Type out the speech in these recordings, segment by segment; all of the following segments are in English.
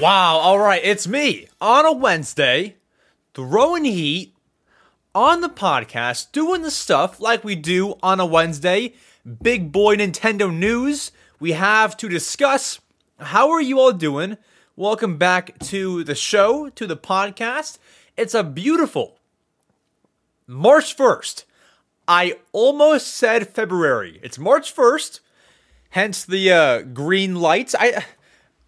Wow, all right, it's me on a Wednesday, throwing heat on the podcast, doing the stuff like we do on a Wednesday. Big boy Nintendo news we have to discuss. How are you all doing? Welcome back to the show, to the podcast. It's a beautiful March 1st. I almost said February. It's March 1st, hence the uh, green lights. I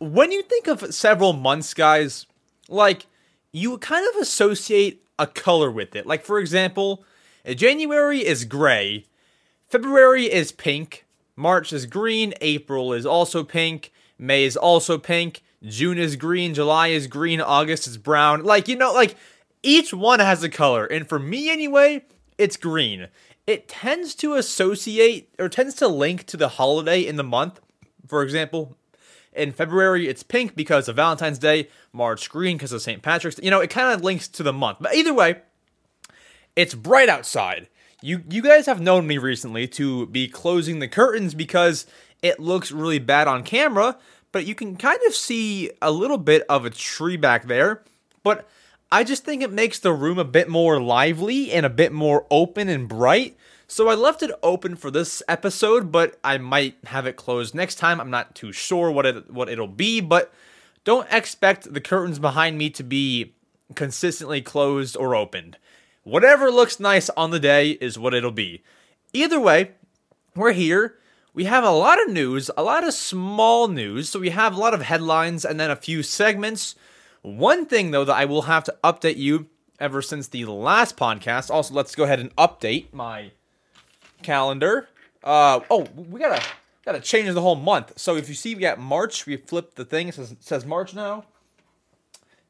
when you think of several months, guys, like you kind of associate a color with it. Like for example, January is gray, February is pink, March is green, April is also pink, May is also pink, June is green, July is green, August is brown. Like you know, like each one has a color, and for me anyway, it's green. It tends to associate or tends to link to the holiday in the month. For example, in February, it's pink because of Valentine's Day. March, green because of St. Patrick's. You know, it kind of links to the month. But either way, it's bright outside. You you guys have known me recently to be closing the curtains because it looks really bad on camera, but you can kind of see a little bit of a tree back there. But I just think it makes the room a bit more lively and a bit more open and bright. So I left it open for this episode, but I might have it closed next time. I'm not too sure what it what it'll be, but don't expect the curtains behind me to be consistently closed or opened. Whatever looks nice on the day is what it'll be. Either way, we're here. We have a lot of news, a lot of small news. So we have a lot of headlines and then a few segments. One thing though that I will have to update you ever since the last podcast. Also, let's go ahead and update my calendar. Uh oh, we gotta gotta change the whole month. So if you see we got March, we flip the thing. It says, it says March now.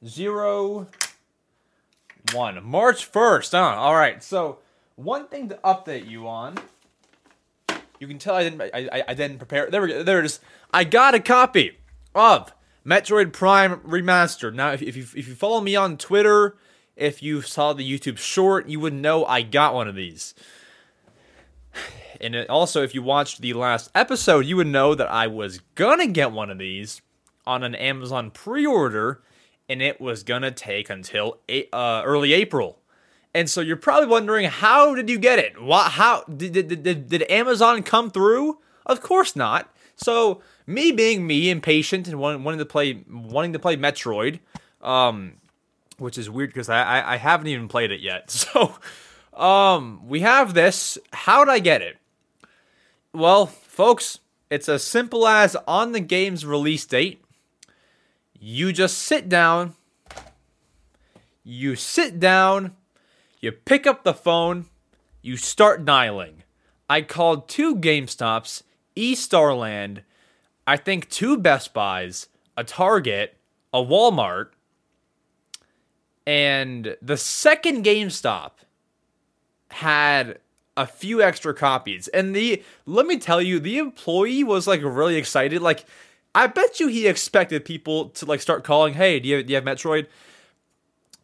Zero one March first. Huh? All right. So one thing to update you on. You can tell I didn't. I, I, I didn't prepare. There we go. There it is. I got a copy of Metroid Prime Remastered. Now, if, if you if you follow me on Twitter, if you saw the YouTube short, you would know I got one of these. And it, also, if you watched the last episode, you would know that I was gonna get one of these on an Amazon pre-order, and it was gonna take until uh, early April. And so you're probably wondering, how did you get it? What? How did did, did, did Amazon come through? Of course not. So me being me, impatient and wanting to play, wanting to play Metroid, um, which is weird because I, I I haven't even played it yet. So um, we have this. How did I get it? Well, folks, it's as simple as on the game's release date, you just sit down, you sit down, you pick up the phone, you start dialing. I called two GameStops, E Starland, I think two Best Buys, a Target, a Walmart, and the second GameStop had a few extra copies. And the let me tell you, the employee was like really excited. Like, I bet you he expected people to like start calling, "Hey, do you have, do you have Metroid?"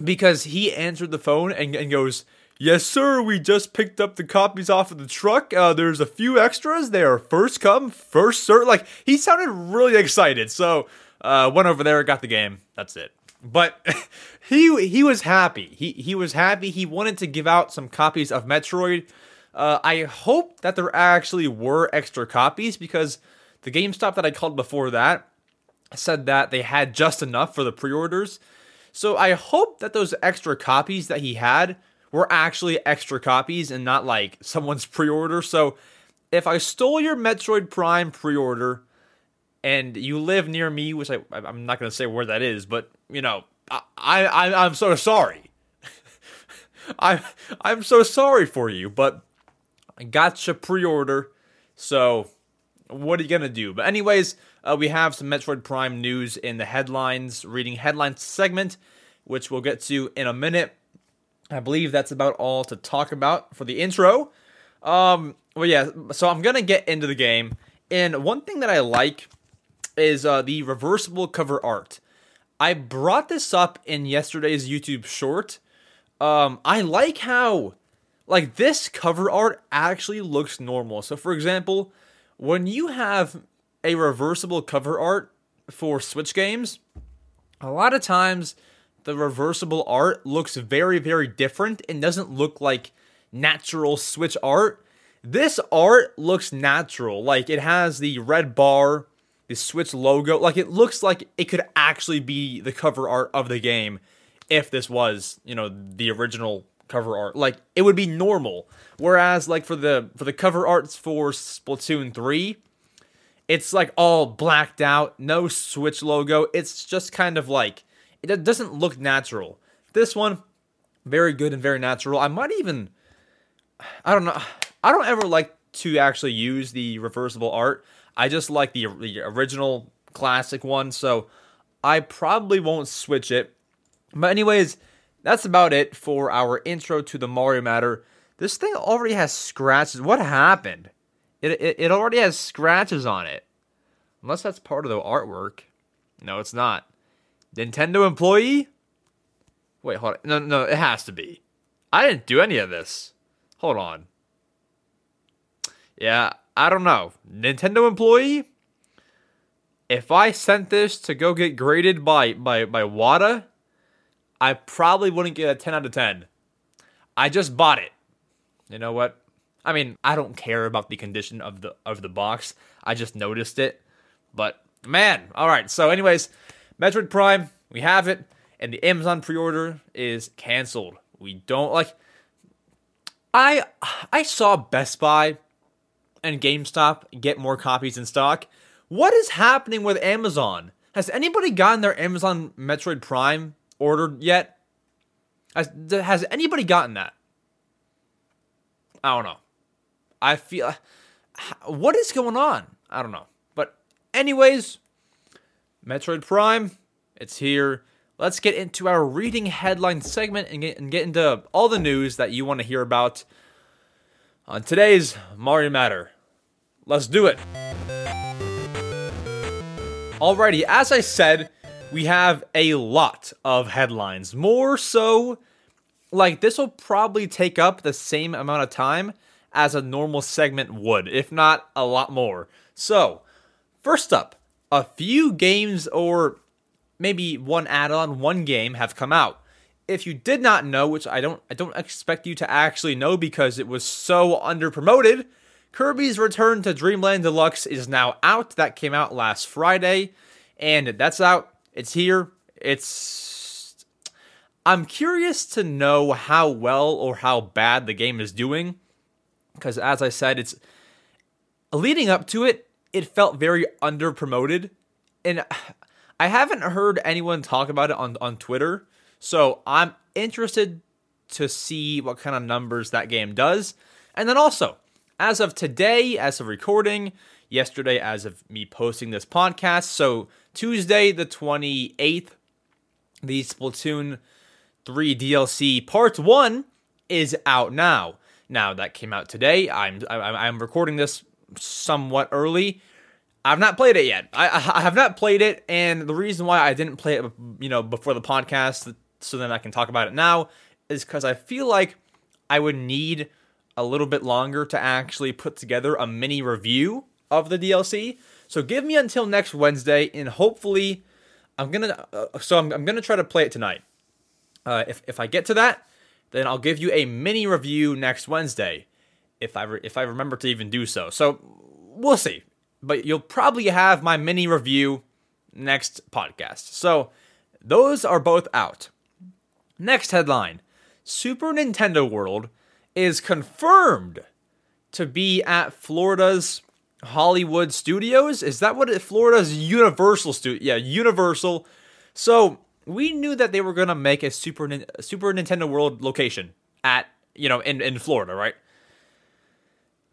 Because he answered the phone and, and goes, "Yes, sir. We just picked up the copies off of the truck. Uh, there's a few extras. They are first come, first serve." Like he sounded really excited. So uh, went over there, got the game. That's it. But he he was happy. He he was happy. He wanted to give out some copies of Metroid uh, I hope that there actually were extra copies because the GameStop that I called before that said that they had just enough for the pre orders. So I hope that those extra copies that he had were actually extra copies and not like someone's pre order. So if I stole your Metroid Prime pre order and you live near me, which I, I'm not going to say where that is, but you know, I, I, I'm so sorry. I, I'm so sorry for you, but gotcha pre-order. So what are you gonna do? But anyways, uh, we have some Metroid Prime news in the headlines, reading headlines segment, which we'll get to in a minute. I believe that's about all to talk about for the intro. Um, well, yeah, so I'm gonna get into the game, and one thing that I like is uh, the reversible cover art. I brought this up in yesterday's YouTube short. Um, I like how like this cover art actually looks normal. So for example, when you have a reversible cover art for Switch games, a lot of times the reversible art looks very, very different and doesn't look like natural Switch art. This art looks natural. Like it has the red bar, the Switch logo. Like it looks like it could actually be the cover art of the game if this was, you know, the original cover art. Like it would be normal. Whereas like for the for the cover arts for Splatoon 3, it's like all blacked out, no Switch logo. It's just kind of like it doesn't look natural. This one, very good and very natural. I might even, I don't know, I don't ever like to actually use the reversible art. I just like the, the original classic one, so I probably won't switch it. But anyways, that's about it for our intro to the Mario Matter. This thing already has scratches. What happened? It, it, it already has scratches on it. Unless that's part of the artwork. No, it's not. Nintendo employee? Wait, hold on. No, no, it has to be. I didn't do any of this. Hold on. Yeah, I don't know. Nintendo employee? If I sent this to go get graded by by by WATA, I probably wouldn't get a 10 out of 10. I just bought it. You know what? I mean, I don't care about the condition of the of the box. I just noticed it. But man, all right. So anyways, Metroid Prime, we have it, and the Amazon pre-order is canceled. We don't like. I I saw Best Buy and GameStop get more copies in stock. What is happening with Amazon? Has anybody gotten their Amazon Metroid Prime ordered yet? Has, anybody gotten that? I don't know. I feel. Uh, what is going on? I don't know. But, anyways, Metroid Prime, it's here. Let's get into our reading headline segment and get, and get into all the news that you want to hear about on today's Mario Matter. Let's do it. Alrighty, as I said, we have a lot of headlines. More so, like, this will probably take up the same amount of time as a normal segment would, if not a lot more. So, first up, a few games or maybe one add-on, one game have come out. If you did not know, which I don't I don't expect you to actually know because it was so underpromoted, Kirby's Return to Dreamland Deluxe is now out. That came out last Friday and that's out. It's here. It's I'm curious to know how well or how bad the game is doing because as I said, it's leading up to it it felt very under promoted and I haven't heard anyone talk about it on on Twitter. So I'm interested to see what kind of numbers that game does. And then also, as of today, as of recording, yesterday as of me posting this podcast, so Tuesday the 28th, the Splatoon 3 DLC Part 1 is out now. Now that came out today. I'm I'm recording this somewhat early. I've not played it yet. I, I have not played it, and the reason why I didn't play it, you know, before the podcast, so then I can talk about it now, is because I feel like I would need a little bit longer to actually put together a mini review of the DLC. So give me until next Wednesday, and hopefully, I'm gonna. Uh, so I'm, I'm gonna try to play it tonight. Uh, if if I get to that, then I'll give you a mini review next Wednesday, if I re- if I remember to even do so. So we'll see but you'll probably have my mini review next podcast. So those are both out. Next headline Super Nintendo World is confirmed to be at Florida's Hollywood Studios. Is that what it Florida's Universal Studio? Yeah, Universal. So we knew that they were gonna make a Super Super Nintendo World location at you know in in Florida, right?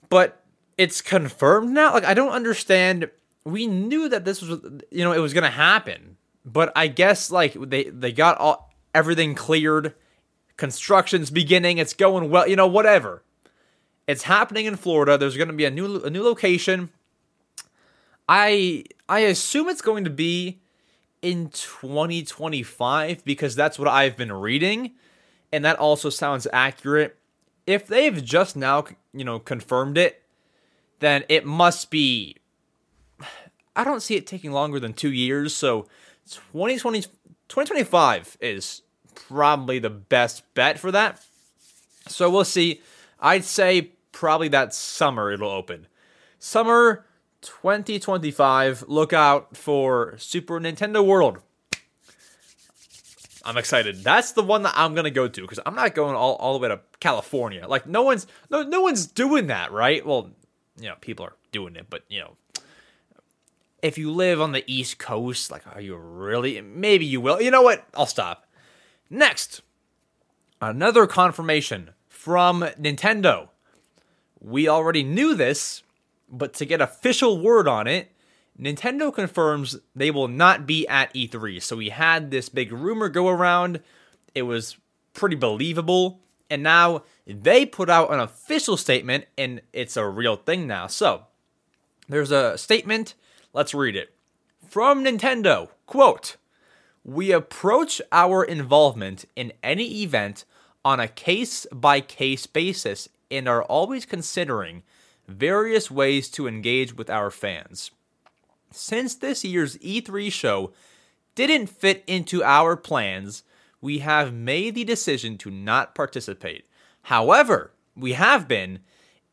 But it's confirmed now. Like I don't understand. We knew that this was you know it was gonna happen, but I guess like they they got all everything cleared, construction's beginning, it's going well, you know whatever. It's happening in Florida. There's gonna be a new a new location. I I assume it's going to be in 2025 because that's what I've been reading, and that also sounds accurate. If they've just now you know confirmed it then it must be. I don't see it taking longer than two years. So 2020, 2025 is probably the best bet for that. So we'll see. I'd say probably that summer it'll open. Summer 2025. Look out for Super Nintendo World. I'm excited. That's the one that I'm gonna go to because I'm not going all, all the way to California. Like no one's no no one's doing that, right? Well, you know, people are doing it, but you know, if you live on the East Coast, like, are you really? Maybe you will. You know what? I'll stop. Next, another confirmation from Nintendo. We already knew this, but to get official word on it, Nintendo confirms they will not be at E3. So we had this big rumor go around. It was pretty believable. And now they put out an official statement, and it's a real thing now. So there's a statement. Let's read it. From Nintendo, quote, we approach our involvement in any event on a case by case basis and are always considering various ways to engage with our fans. Since this year's E3 show didn't fit into our plans, we have made the decision to not participate. However, we have been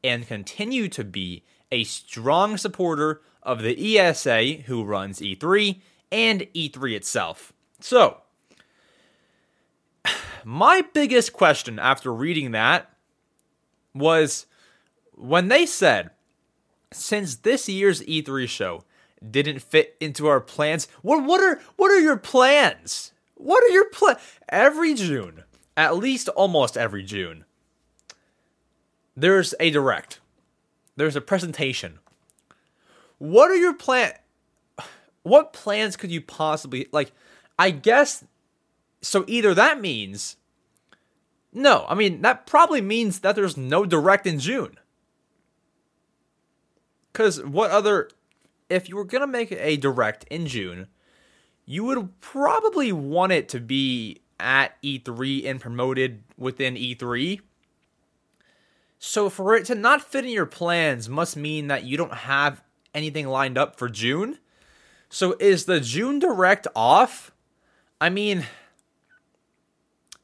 and continue to be a strong supporter of the ESA who runs E3 and E3 itself. So, my biggest question after reading that was when they said, since this year's E3 show didn't fit into our plans, what what are what are your plans? What are your plans? Every June, at least almost every June, there's a direct. There's a presentation. What are your plan? What plans could you possibly like? I guess so. Either that means no. I mean that probably means that there's no direct in June. Because what other? If you were gonna make a direct in June, you would probably want it to be at E3 and promoted within E3 so for it to not fit in your plans must mean that you don't have anything lined up for June. So is the June direct off? I mean,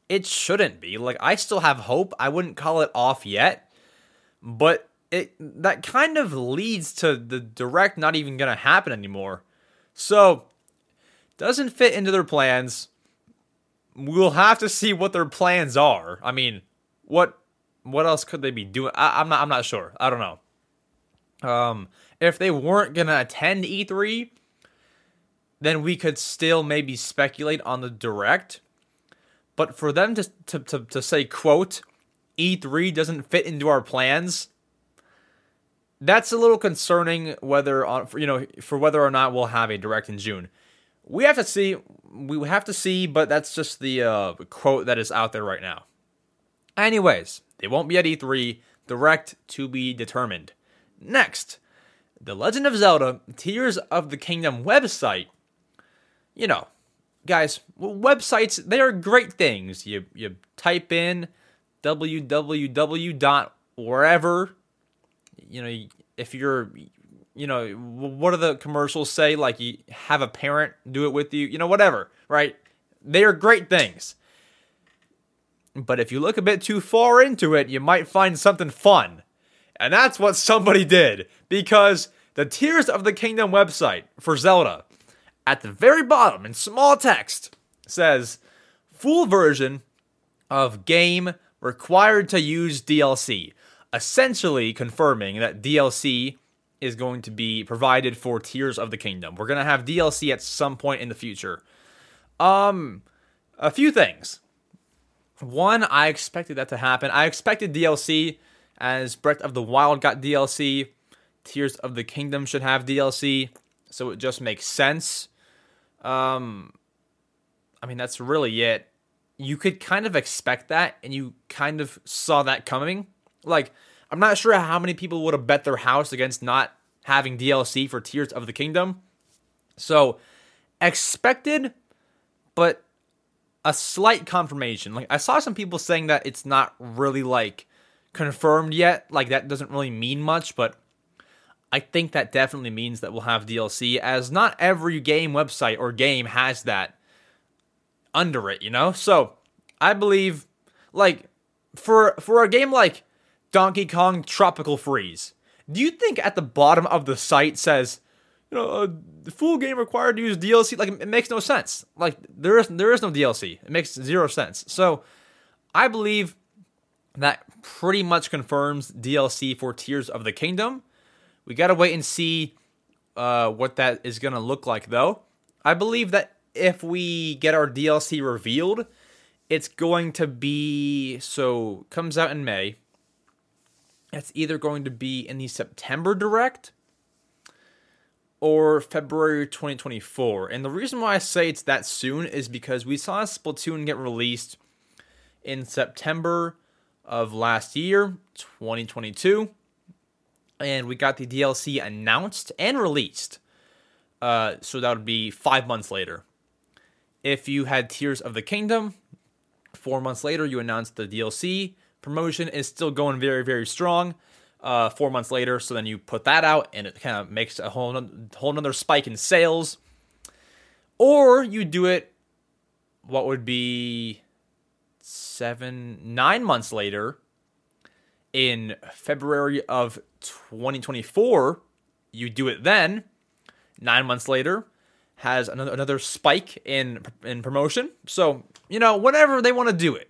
it shouldn't be. Like I still have hope. I wouldn't call it off yet, but it that kind of leads to the direct not even going to happen anymore. So doesn't fit into their plans. We'll have to see what their plans are. I mean, what what else could they be doing? I, am not. I'm not sure. I don't know. Um, if they weren't gonna attend E3, then we could still maybe speculate on the direct. But for them to to to, to say quote E3 doesn't fit into our plans, that's a little concerning. Whether on you know for whether or not we'll have a direct in June, we have to see. We have to see, but that's just the uh, quote that is out there right now. Anyways, they won't be at E3. Direct to be determined. Next, The Legend of Zelda Tears of the Kingdom website. You know, guys, websites, they are great things. You you type in www wherever you know if you're you know what do the commercials say like you have a parent do it with you you know whatever right they are great things but if you look a bit too far into it, you might find something fun. And that's what somebody did, because the Tears of the Kingdom website for Zelda, at the very bottom in small text, says full version of game required to use DLC, essentially confirming that DLC is going to be provided for Tears of the Kingdom. We're going to have DLC at some point in the future. Um a few things. One, I expected that to happen. I expected DLC as Breath of the Wild got DLC. Tears of the Kingdom should have DLC, so it just makes sense. Um, I mean, that's really it. You could kind of expect that, and you kind of saw that coming. Like, I'm not sure how many people would have bet their house against not having DLC for Tears of the Kingdom. So, expected, but a slight confirmation. Like I saw some people saying that it's not really like confirmed yet. Like that doesn't really mean much, but I think that definitely means that we'll have DLC, as not every game website or game has that under it, you know? So I believe, like, for for a game like Donkey Kong Tropical Freeze, do you think at the bottom of the site says, you know, uh, the full game required to use DLC? Like, it makes no sense. Like, there is there is no DLC. It makes zero sense. So, I believe that pretty much confirms DLC for Tears of the Kingdom. We gotta wait and see uh, what that is gonna look like, though. I believe that if we get our DLC revealed, it's going to be so comes out in May. It's either going to be in the September direct or February 2024. And the reason why I say it's that soon is because we saw Splatoon get released in September of last year, 2022, and we got the DLC announced and released. Uh, so that would be five months later. If you had Tears of the Kingdom, four months later you announced the DLC. Promotion is still going very, very strong. Uh, four months later, so then you put that out, and it kind of makes a whole whole another spike in sales. Or you do it, what would be seven, nine months later, in February of 2024, you do it then. Nine months later, has another another spike in in promotion. So you know, whenever they want to do it,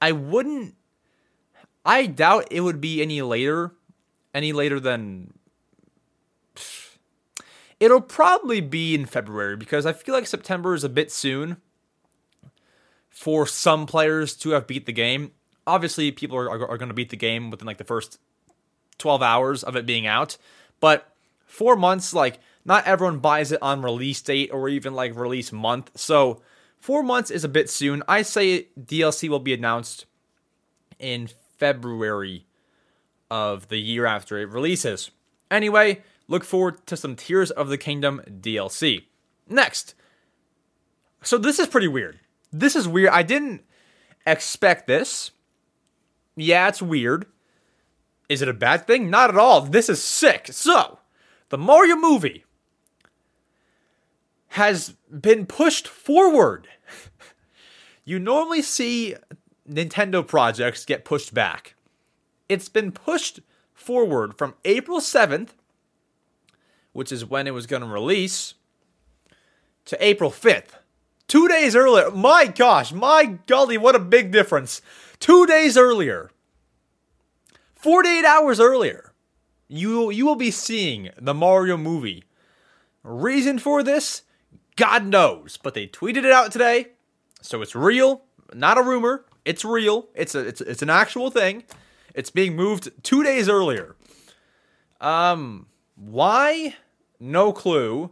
I wouldn't. I doubt it would be any later, any later than. It'll probably be in February because I feel like September is a bit soon for some players to have beat the game. Obviously, people are, are, are going to beat the game within like the first 12 hours of it being out. But four months, like, not everyone buys it on release date or even like release month. So, four months is a bit soon. I say DLC will be announced in February of the year after it releases. Anyway, look forward to some Tears of the Kingdom DLC. Next. So, this is pretty weird this is weird. I didn't expect this. Yeah, it's weird. Is it a bad thing? Not at all. This is sick. So, the Mario movie has been pushed forward. you normally see Nintendo projects get pushed back. It's been pushed forward from April 7th, which is when it was going to release, to April 5th. Two days earlier. My gosh, my golly, what a big difference. Two days earlier. 48 hours earlier. You, you will be seeing the Mario movie. Reason for this? God knows. But they tweeted it out today. So it's real. Not a rumor. It's real. It's a it's it's an actual thing. It's being moved two days earlier. Um, why? No clue.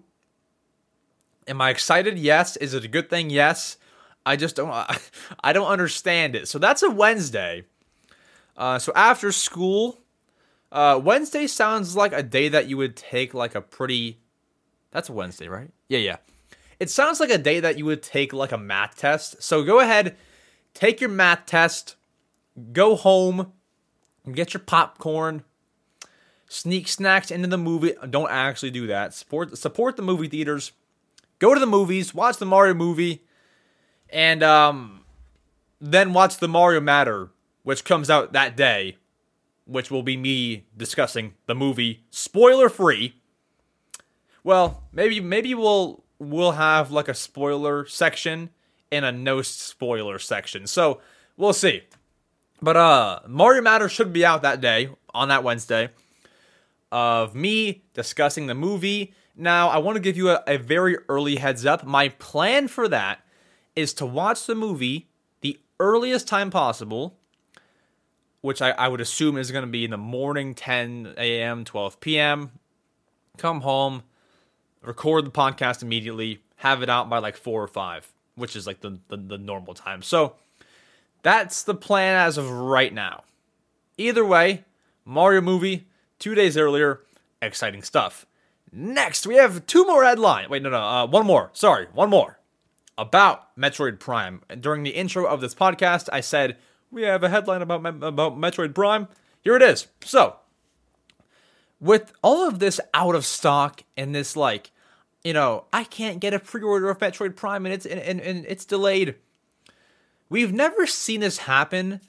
Am I excited? Yes. Is it a good thing? Yes. I just don't. I don't understand it. So that's a Wednesday. Uh, so after school, uh, Wednesday sounds like a day that you would take like a pretty. That's a Wednesday, right? Yeah, yeah. It sounds like a day that you would take like a math test. So go ahead, take your math test, go home, get your popcorn, sneak snacks into the movie. Don't actually do that. Support support the movie theaters go to the movies, watch the Mario movie, and um, then watch the Mario Matter, which comes out that day, which will be me discussing the movie spoiler free. Well, maybe maybe we'll we'll have like a spoiler section and a no spoiler section. So we'll see. But uh Mario Matter should be out that day on that Wednesday of me discussing the movie now, I want to give you a, a very early heads up. My plan for that is to watch the movie the earliest time possible, which I, I would assume is going to be in the morning, 10 a.m., 12 p.m. Come home, record the podcast immediately, have it out by like 4 or 5, which is like the, the, the normal time. So that's the plan as of right now. Either way, Mario movie, two days earlier, exciting stuff. Next, we have two more headlines. Wait, no, no, uh, one more. Sorry, one more. About Metroid Prime. During the intro of this podcast, I said we have a headline about about Metroid Prime. Here it is. So, with all of this out of stock and this like, you know, I can't get a pre-order of Metroid Prime and it's and, and, and it's delayed. We've never seen this happen,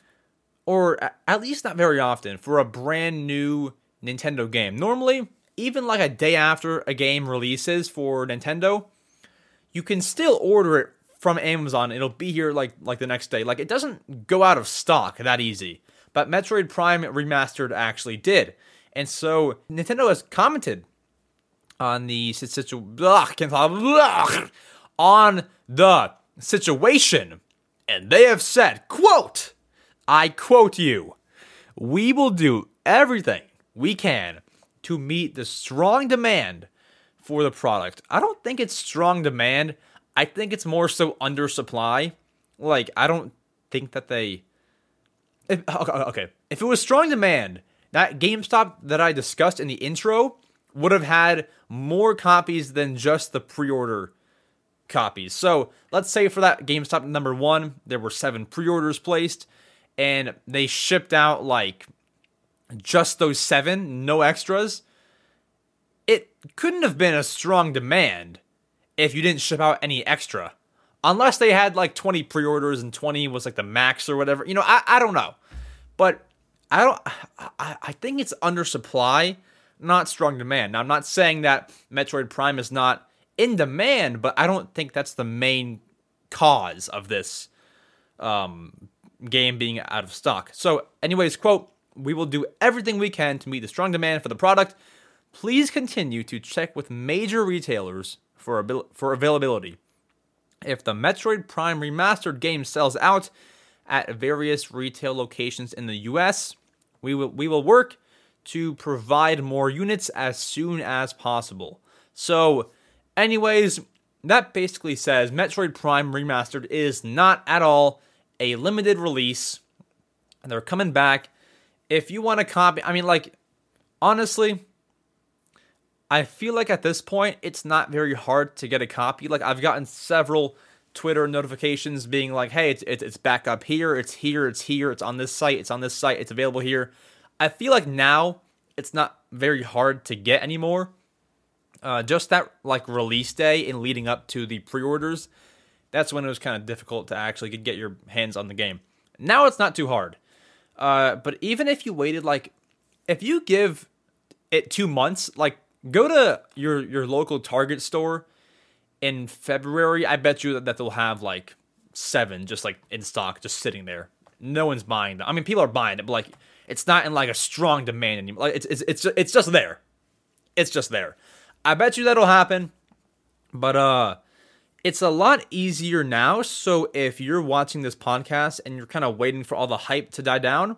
or at least not very often, for a brand new Nintendo game. Normally, even like a day after a game releases for Nintendo, you can still order it from Amazon. It'll be here like like the next day. Like it doesn't go out of stock that easy. But Metroid Prime Remastered actually did. And so Nintendo has commented on the situation on the situation and they have said, quote, I quote you, we will do everything we can to meet the strong demand for the product. I don't think it's strong demand. I think it's more so undersupply. Like, I don't think that they. If, okay, if it was strong demand, that GameStop that I discussed in the intro would have had more copies than just the pre order copies. So let's say for that GameStop number one, there were seven pre orders placed, and they shipped out like just those seven, no extras. It couldn't have been a strong demand if you didn't ship out any extra. Unless they had like 20 pre orders and 20 was like the max or whatever. You know, I, I don't know. But I don't I, I think it's undersupply, not strong demand. Now I'm not saying that Metroid Prime is not in demand, but I don't think that's the main cause of this um, game being out of stock. So, anyways, quote, we will do everything we can to meet the strong demand for the product. Please continue to check with major retailers for, abil- for availability. If the Metroid Prime Remastered game sells out at various retail locations in the US, we will, we will work to provide more units as soon as possible. So, anyways, that basically says Metroid Prime Remastered is not at all a limited release. And they're coming back. If you want to copy, I mean, like, honestly, I feel like at this point, it's not very hard to get a copy. Like, I've gotten several Twitter notifications being like, hey, it's, it's, it's back up here, it's here, it's here, it's on this site, it's on this site, it's available here. I feel like now it's not very hard to get anymore. Uh, just that like release day and leading up to the pre-orders, that's when it was kind of difficult to actually get your hands on the game. Now it's not too hard. Uh, but even if you waited like, if you give it two months, like go to your your local Target store in February. I bet you that, they'll have like seven just like in stock, just sitting there. No one's buying them. I mean, people are buying it, but like it's not in like a strong demand anymore. Like it's it's it's it's just there. It's just there. I bet you that'll happen. But uh it's a lot easier now. So if you're watching this podcast and you're kind of waiting for all the hype to die down,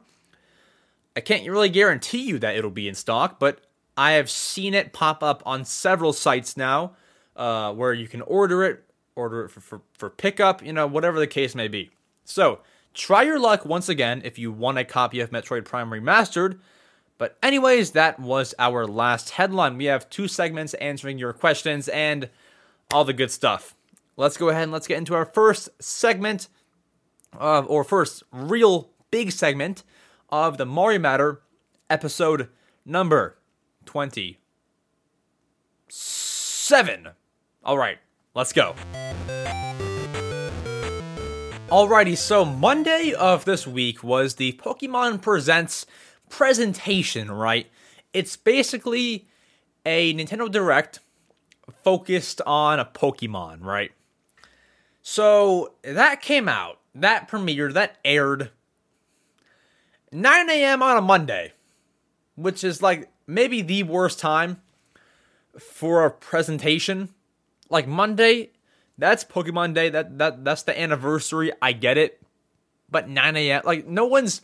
I can't really guarantee you that it'll be in stock, but I have seen it pop up on several sites now uh, where you can order it, order it for, for, for pickup, you know, whatever the case may be. So try your luck once again if you want a copy of Metroid Prime Remastered. But, anyways, that was our last headline. We have two segments answering your questions and all the good stuff. Let's go ahead and let's get into our first segment or first real big segment of the Mario Matter episode number 27. All right, let's go. Alrighty, so Monday of this week was the Pokemon Presents presentation, right? It's basically a Nintendo Direct focused on a Pokemon, right? So that came out, that premiered, that aired 9 a.m. on a Monday, which is like maybe the worst time for a presentation. Like Monday, that's Pokemon Day. That that that's the anniversary. I get it, but 9 a.m. Like no one's.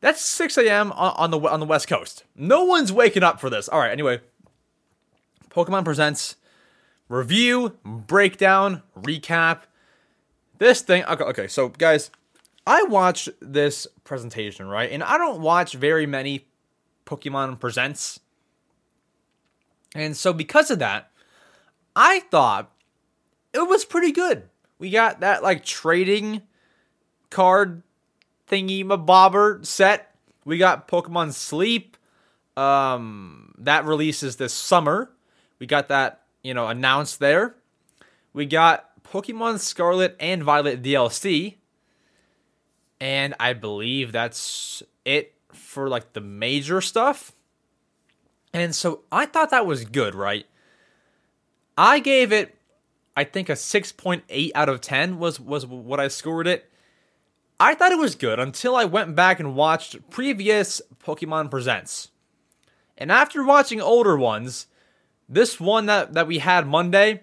That's 6 a.m. On, on the on the West Coast. No one's waking up for this. All right. Anyway, Pokemon presents review, breakdown, recap. This thing. Okay. Okay. So guys, I watched this presentation right, and I don't watch very many Pokemon Presents. And so, because of that, I thought it was pretty good. We got that like trading card thingy mabobber set. We got Pokemon Sleep. Um, that releases this summer. We got that, you know, announced there. We got Pokemon Scarlet and Violet DLC. And I believe that's it for like the major stuff. And so I thought that was good, right? I gave it I think a 6.8 out of 10 was was what I scored it. I thought it was good until I went back and watched previous Pokemon Presents. And after watching older ones, this one that, that we had Monday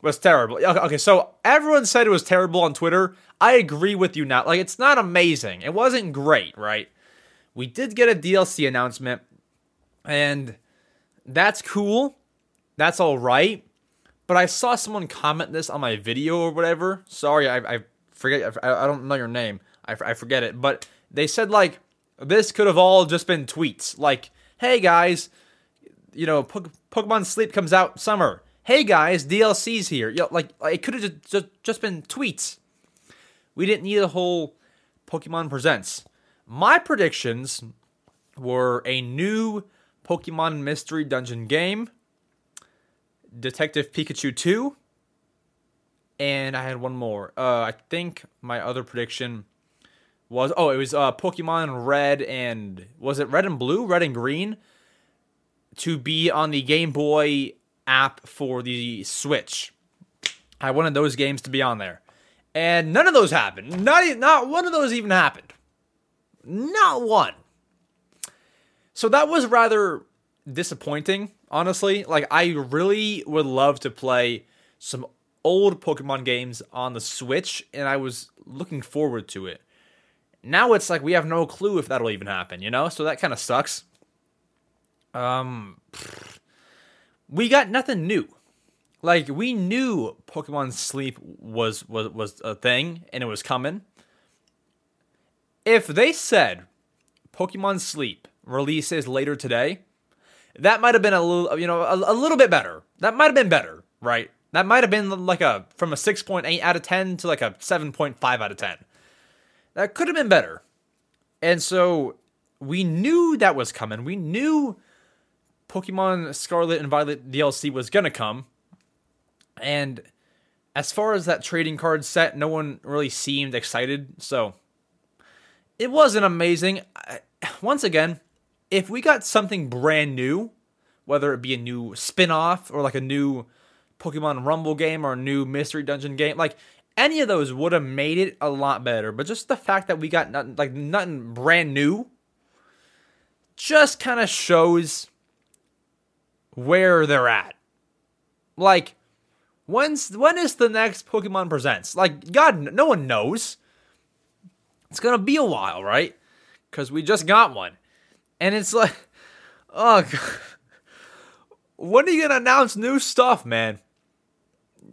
was terrible. Okay, so everyone said it was terrible on Twitter. I agree with you now. Like, it's not amazing. It wasn't great, right? We did get a DLC announcement, and that's cool. That's all right. But I saw someone comment this on my video or whatever. Sorry, I, I forget. I, I don't know your name. I, I forget it. But they said, like, this could have all just been tweets. Like, hey guys, you know, Pokemon Sleep comes out summer. Hey guys, DLC's here. You know, like, it could have just, just been tweets. We didn't need a whole Pokemon Presents. My predictions were a new Pokemon Mystery Dungeon game, Detective Pikachu 2, and I had one more. Uh, I think my other prediction was oh it was uh, Pokemon Red and was it Red and Blue, Red and Green, to be on the Game Boy app for the Switch. I wanted those games to be on there, and none of those happened. Not not one of those even happened. Not one. So that was rather disappointing, honestly. Like I really would love to play some old Pokemon games on the Switch, and I was looking forward to it. Now it's like we have no clue if that'll even happen, you know? So that kind of sucks. Um we got nothing new. Like we knew Pokemon Sleep was was was a thing and it was coming. If they said Pokemon Sleep releases later today, that might have been a little, you know, a, a little bit better. That might have been better, right? That might have been like a from a 6.8 out of 10 to like a 7.5 out of 10. That could have been better. And so we knew that was coming. We knew Pokemon Scarlet and Violet DLC was going to come. And as far as that trading card set, no one really seemed excited. So it wasn't amazing. Once again, if we got something brand new, whether it be a new spin off or like a new Pokemon Rumble game or a new Mystery Dungeon game, like any of those would have made it a lot better. But just the fact that we got nothing, like nothing brand new just kind of shows where they're at. Like, when's when is the next Pokemon Presents? Like, God, no one knows. It's gonna be a while, right? Because we just got one, and it's like, oh, God. when are you gonna announce new stuff, man?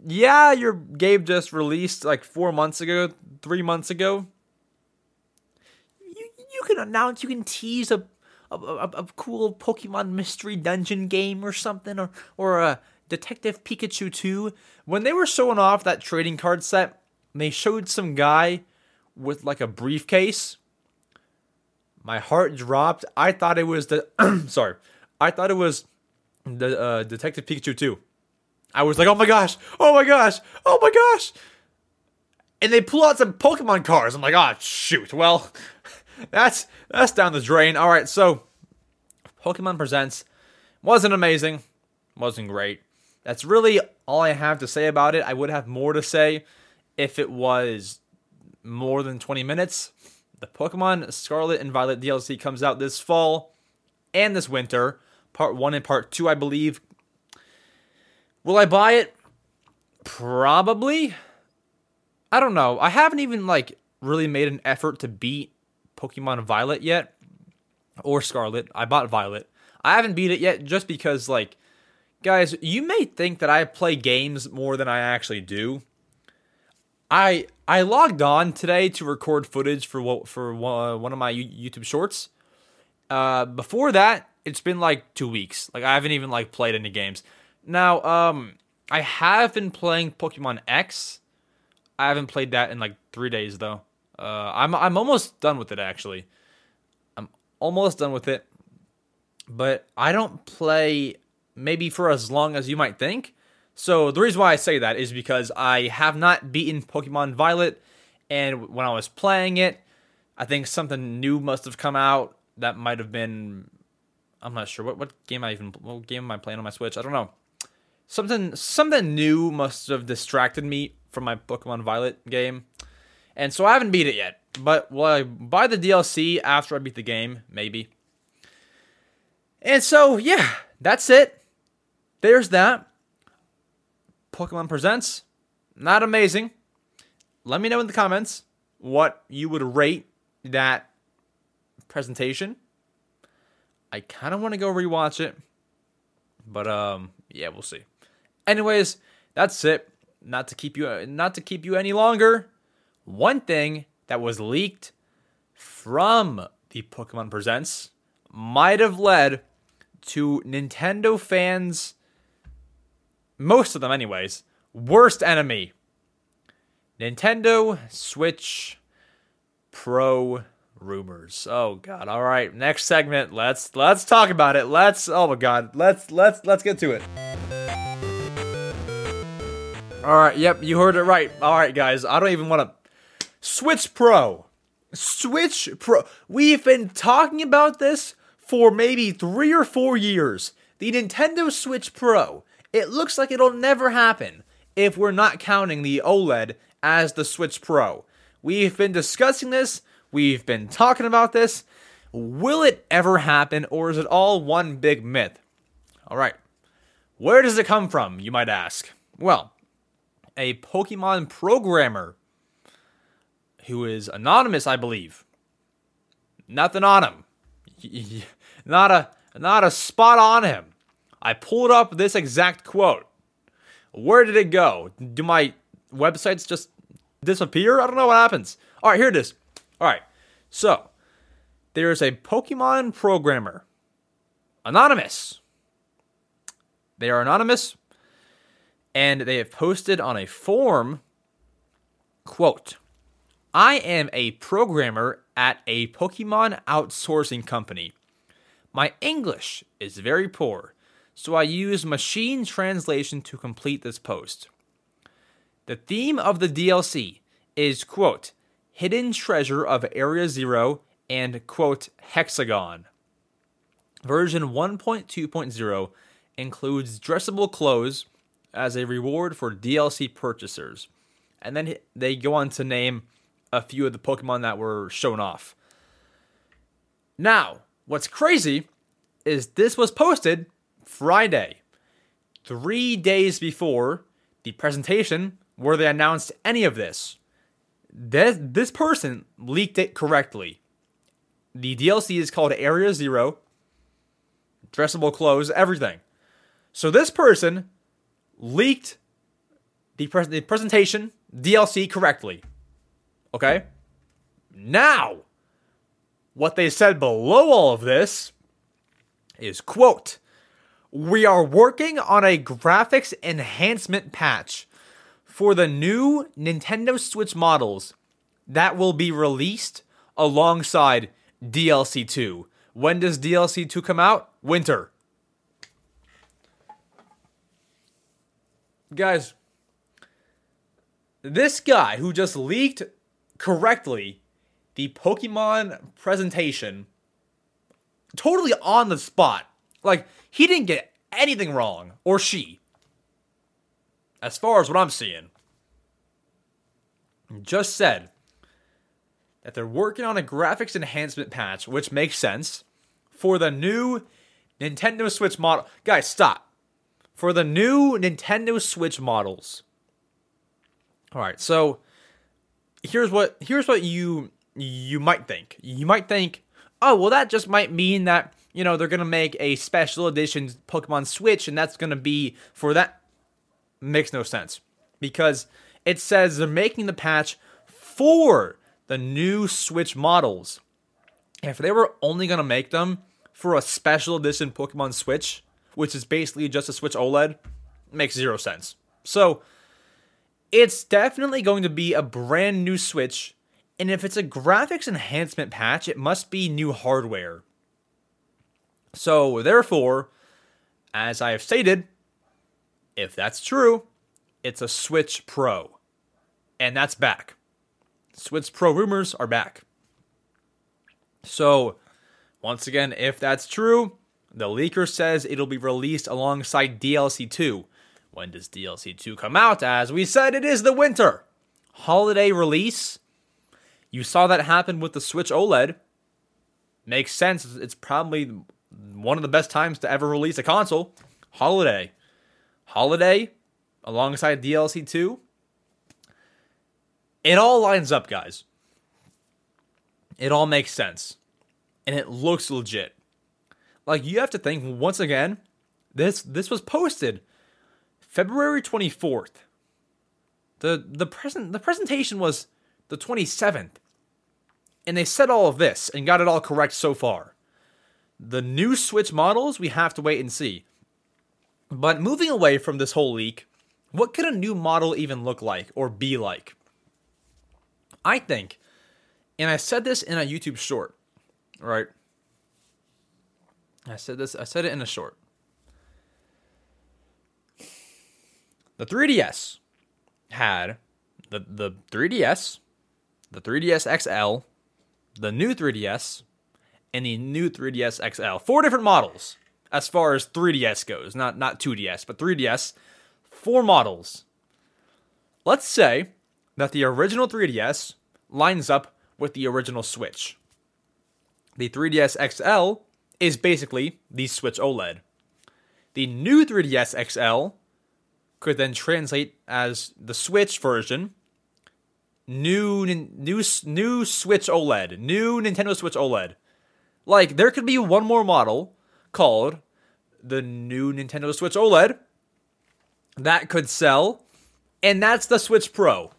yeah, your game just released like four months ago, three months ago. You you can announce, you can tease a a, a, a cool Pokemon Mystery Dungeon game or something, or or a Detective Pikachu 2. When they were showing off that trading card set, they showed some guy with like a briefcase. My heart dropped. I thought it was the sorry. I thought it was the uh, Detective Pikachu 2. I was like, oh my gosh, oh my gosh, oh my gosh. And they pull out some Pokemon cards. I'm like, oh shoot. Well, that's that's down the drain. All right, so Pokemon Presents wasn't amazing, wasn't great. That's really all I have to say about it. I would have more to say if it was more than 20 minutes. The Pokemon Scarlet and Violet DLC comes out this fall and this winter. Part 1 and Part 2, I believe, Will I buy it? Probably. I don't know. I haven't even like really made an effort to beat Pokemon Violet yet or Scarlet. I bought Violet. I haven't beat it yet just because like guys, you may think that I play games more than I actually do. I I logged on today to record footage for what for one of my YouTube shorts. Uh, before that, it's been like two weeks. Like I haven't even like played any games. Now, um, I have been playing Pokemon X. I haven't played that in like three days though. Uh, I'm I'm almost done with it actually. I'm almost done with it. but I don't play maybe for as long as you might think. So the reason why I say that is because I have not beaten Pokemon Violet, and when I was playing it, I think something new must have come out that might have been I'm not sure what what game I even what game am I playing on my Switch? I don't know. Something something new must have distracted me from my Pokemon Violet game, and so I haven't beat it yet. But will I buy the DLC after I beat the game? Maybe. And so yeah, that's it. There's that. Pokemon Presents, not amazing. Let me know in the comments what you would rate that presentation. I kind of want to go rewatch it, but um, yeah, we'll see. Anyways, that's it. Not to keep you not to keep you any longer. One thing that was leaked from the Pokemon Presents might have led to Nintendo fans, most of them, anyways, worst enemy. Nintendo Switch Pro rumors. Oh god. All right, next segment. Let's let's talk about it. Let's Oh my god. Let's let's let's get to it. All right, yep, you heard it right. All right, guys. I don't even want to Switch Pro. Switch Pro. We've been talking about this for maybe 3 or 4 years. The Nintendo Switch Pro. It looks like it'll never happen if we're not counting the OLED as the Switch Pro. We've been discussing this We've been talking about this. Will it ever happen, or is it all one big myth? All right. Where does it come from, you might ask? Well, a Pokemon programmer who is anonymous, I believe. Nothing on him. Not a not a spot on him. I pulled up this exact quote. Where did it go? Do my websites just disappear? I don't know what happens. All right, here it is. All right. So, there is a Pokemon programmer. Anonymous. They are anonymous and they have posted on a forum quote I am a programmer at a Pokemon outsourcing company. My English is very poor, so I use machine translation to complete this post. The theme of the DLC is quote Hidden Treasure of Area Zero, and quote, Hexagon. Version 1.2.0 includes dressable clothes as a reward for DLC purchasers. And then they go on to name a few of the Pokemon that were shown off. Now, what's crazy is this was posted Friday, three days before the presentation where they announced any of this this this person leaked it correctly. The DLC is called Area Zero. Dressable clothes, everything. So this person leaked the, the presentation DLC correctly. Okay? Now, what they said below all of this is quote, "We are working on a graphics enhancement patch for the new Nintendo Switch models that will be released alongside DLC 2. When does DLC 2 come out? Winter. Guys, this guy who just leaked correctly the Pokemon presentation totally on the spot. Like, he didn't get anything wrong, or she as far as what I'm seeing, just said that they're working on a graphics enhancement patch, which makes sense, for the new Nintendo Switch model. Guys, stop. For the new Nintendo Switch models. All right, so here's what here's what you you might think. You might think, "Oh, well that just might mean that, you know, they're going to make a special edition Pokemon Switch and that's going to be for that makes no sense because it says they're making the patch for the new Switch models. If they were only going to make them for a special edition Pokemon Switch, which is basically just a Switch OLED, makes zero sense. So, it's definitely going to be a brand new Switch, and if it's a graphics enhancement patch, it must be new hardware. So, therefore, as I have stated, if that's true, it's a Switch Pro. And that's back. Switch Pro rumors are back. So, once again, if that's true, the leaker says it'll be released alongside DLC 2. When does DLC 2 come out? As we said, it is the winter. Holiday release. You saw that happen with the Switch OLED. Makes sense. It's probably one of the best times to ever release a console. Holiday. Holiday alongside DLC 2. It all lines up, guys. It all makes sense. And it looks legit. Like you have to think once again, this this was posted February 24th. The the present the presentation was the 27th. And they said all of this and got it all correct so far. The new Switch models, we have to wait and see. But moving away from this whole leak, what could a new model even look like or be like? I think, and I said this in a YouTube short, right? I said this, I said it in a short. The 3DS had the, the 3DS, the 3DS XL, the new 3DS, and the new 3DS XL. Four different models as far as 3DS goes, not not 2DS, but 3DS. Four models. Let's say that the original 3DS lines up with the original Switch. The 3DS XL is basically the Switch OLED. The new 3DS XL could then translate as the Switch version. New new new Switch OLED, new Nintendo Switch OLED. Like there could be one more model called the new Nintendo Switch OLED that could sell, and that's the Switch Pro.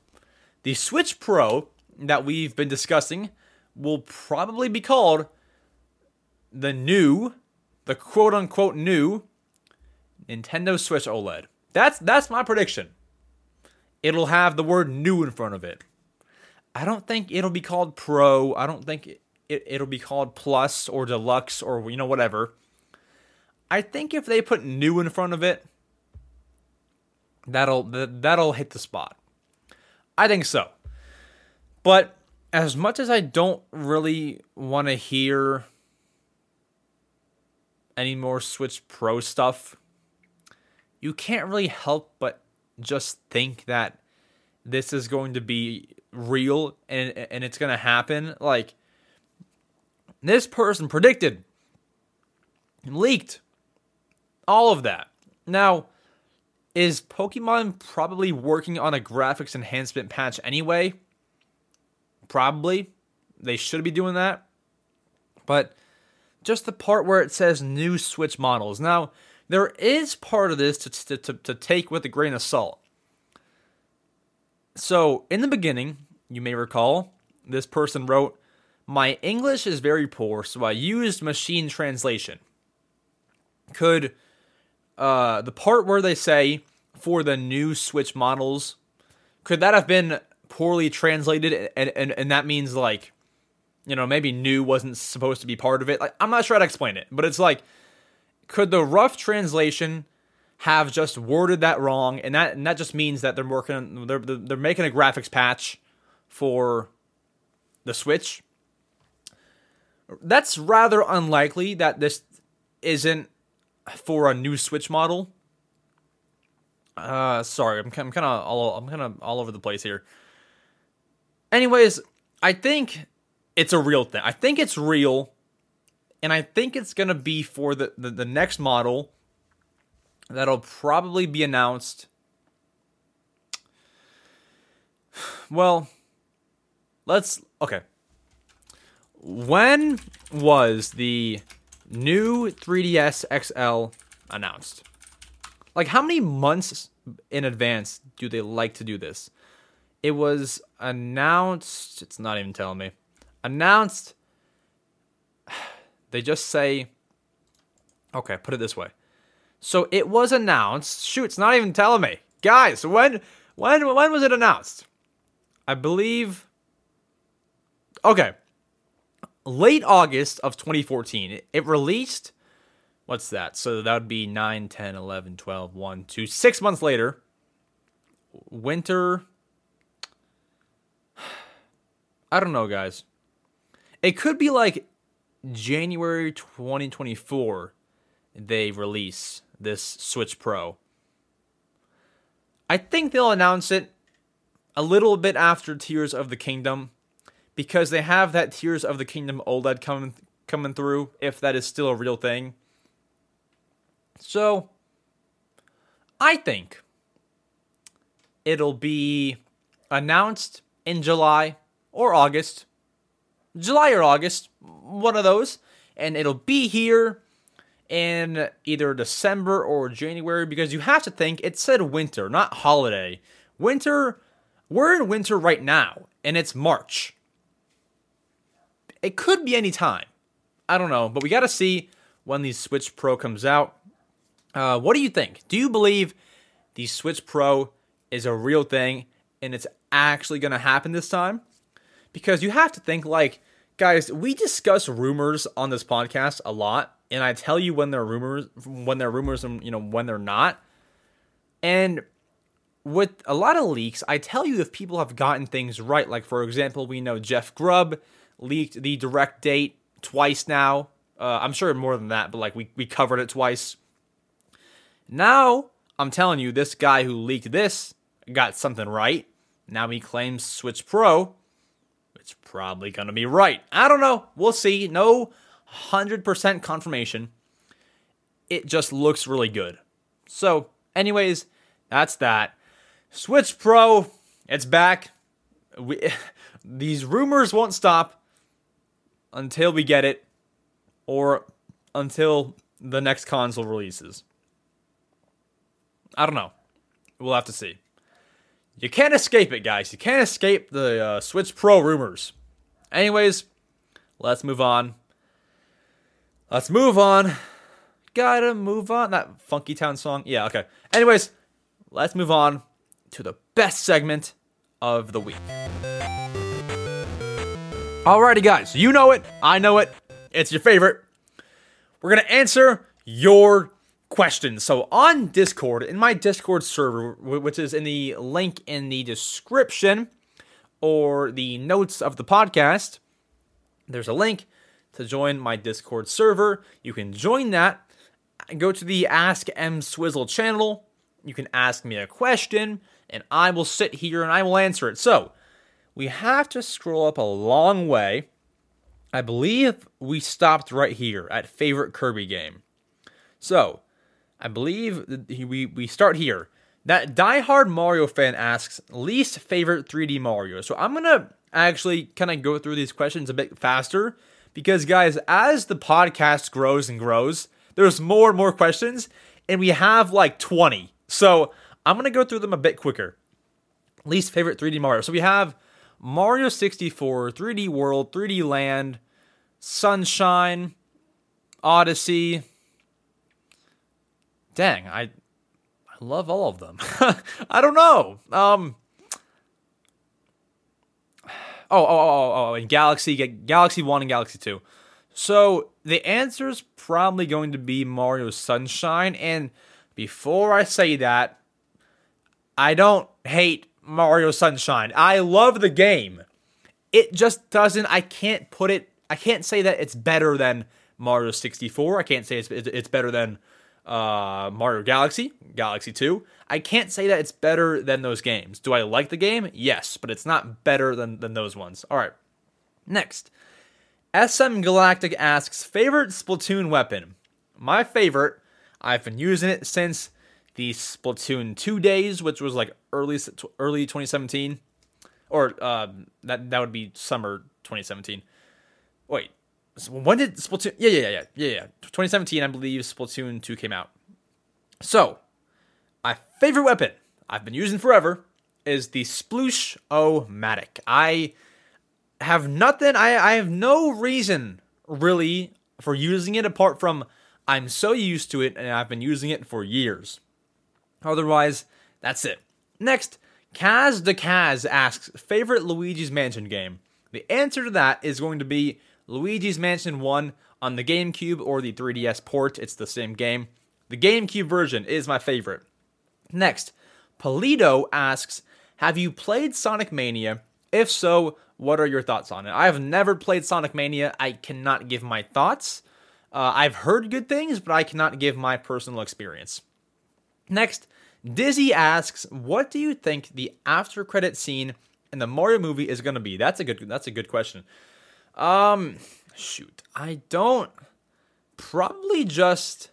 The Switch Pro that we've been discussing will probably be called the new, the quote unquote new Nintendo Switch OLED. That's that's my prediction. It'll have the word new in front of it. I don't think it'll be called Pro. I don't think it, it, it'll be called Plus or Deluxe or you know whatever. I think if they put new in front of it, that'll that'll hit the spot. I think so. But as much as I don't really want to hear any more Switch Pro stuff, you can't really help but just think that this is going to be real and and it's going to happen. Like this person predicted, and leaked all of that. Now, is Pokemon probably working on a graphics enhancement patch anyway? Probably. They should be doing that. But just the part where it says new Switch models. Now, there is part of this to, to, to, to take with a grain of salt. So, in the beginning, you may recall, this person wrote, My English is very poor, so I used machine translation. Could uh, the part where they say for the new Switch models, could that have been poorly translated? And, and, and that means like you know, maybe new wasn't supposed to be part of it. Like, I'm not sure how to explain it, but it's like, could the rough translation have just worded that wrong, and that and that just means that they're working, they're they're making a graphics patch for the Switch. That's rather unlikely that this isn't for a new Switch model. Uh, sorry, I'm, I'm kind of all I'm kind of all over the place here. Anyways, I think it's a real thing. I think it's real, and I think it's gonna be for the, the, the next model that'll probably be announced. Well, let's okay. When was the new 3DS XL announced? Like, how many months in advance do they like to do this? It was announced. It's not even telling me announced they just say okay put it this way so it was announced shoot it's not even telling me guys when when when was it announced i believe okay late august of 2014 it, released what's that? So that would be 9, 10, 11, 12, 1, 2, 6 months later. Winter. I don't know, guys. It could be like January 2024 they release this Switch Pro. I think they'll announce it a little bit after Tears of the Kingdom because they have that Tears of the Kingdom OLED coming coming through if that is still a real thing. So I think it'll be announced in July or August. July or August, one of those, and it'll be here in either December or January because you have to think it said winter, not holiday. Winter, we're in winter right now, and it's March. It could be any time. I don't know, but we got to see when the Switch Pro comes out. Uh, what do you think? Do you believe the Switch Pro is a real thing and it's actually going to happen this time? Because you have to think like, guys, we discuss rumors on this podcast a lot and I tell you when they're rumors, when they're rumors, and you know when they're not. And with a lot of leaks, I tell you if people have gotten things right. Like for example, we know Jeff Grubb leaked the direct date twice now. Uh, I'm sure more than that, but like we we covered it twice. Now I'm telling you, this guy who leaked this got something right. Now he claims Switch Pro. It's probably gonna be right. I don't know. We'll see. No 100% confirmation. It just looks really good. So, anyways, that's that. Switch Pro, it's back. We, these rumors won't stop until we get it or until the next console releases. I don't know. We'll have to see. You can't escape it, guys. You can't escape the uh, Switch Pro rumors. Anyways, let's move on Let's move on. Gotta move on. That Funky Town song. Yeah, okay. Anyways, let's move on to the best segment of the week. Alrighty, guys. You know it. I know it. It's your favorite. We're gonna answer your questions. So on Discord, in my Discord server, which is in the link in the description or the notes of the podcast, there's a link to join my Discord server. You can join that. Go to the Ask EmSwizzle channel. You can ask me a question, and I will sit here and I will answer it. So, we have to scroll up a long way. I believe we stopped right here at favorite Kirby game. So, I believe we, we start here. That diehard Mario fan asks least favorite 3D Mario. So I'm gonna actually kind of go through these questions a bit faster because, guys, as the podcast grows and grows, there's more and more questions, and we have like 20. So I'm going to go through them a bit quicker. Least favorite 3D Mario. So we have Mario 64, 3D World, 3D Land, Sunshine, Odyssey. Dang, I I love all of them. I don't know. Um Oh, oh, oh, oh, and Galaxy, Galaxy 1 and Galaxy 2. So the answer is probably going to be Mario Sunshine. And before I say that, I don't hate Mario Sunshine. I love the game. It just doesn't, I can't put it, I can't say that it's better than Mario 64. I can't say it's, it's better than uh, Mario Galaxy, Galaxy 2. I can't say that it's better than those games. Do I like the game? Yes, but it's not better than, than those ones. All right. Next, SM Galactic asks favorite Splatoon weapon. My favorite, I've been using it since the Splatoon 2 days, which was like early early 2017 or uh, that that would be summer 2017. Wait, when did Splatoon? Yeah, yeah, yeah, yeah, yeah. 2017, I believe Splatoon 2 came out. So, my favorite weapon I've been using forever is the Sploosh Matic. I have nothing. I I have no reason really for using it apart from I'm so used to it and I've been using it for years. Otherwise, that's it. Next, Kaz the Kaz asks favorite Luigi's Mansion game. The answer to that is going to be Luigi's Mansion 1 on the GameCube or the 3DS port. It's the same game. The GameCube version is my favorite. Next, Polito asks, "Have you played Sonic Mania? If so, what are your thoughts on it?" I have never played Sonic Mania. I cannot give my thoughts. Uh, I've heard good things, but I cannot give my personal experience. Next, Dizzy asks, "What do you think the after credit scene in the Mario movie is going to be?" That's a good. That's a good question. Um, shoot, I don't. Probably just.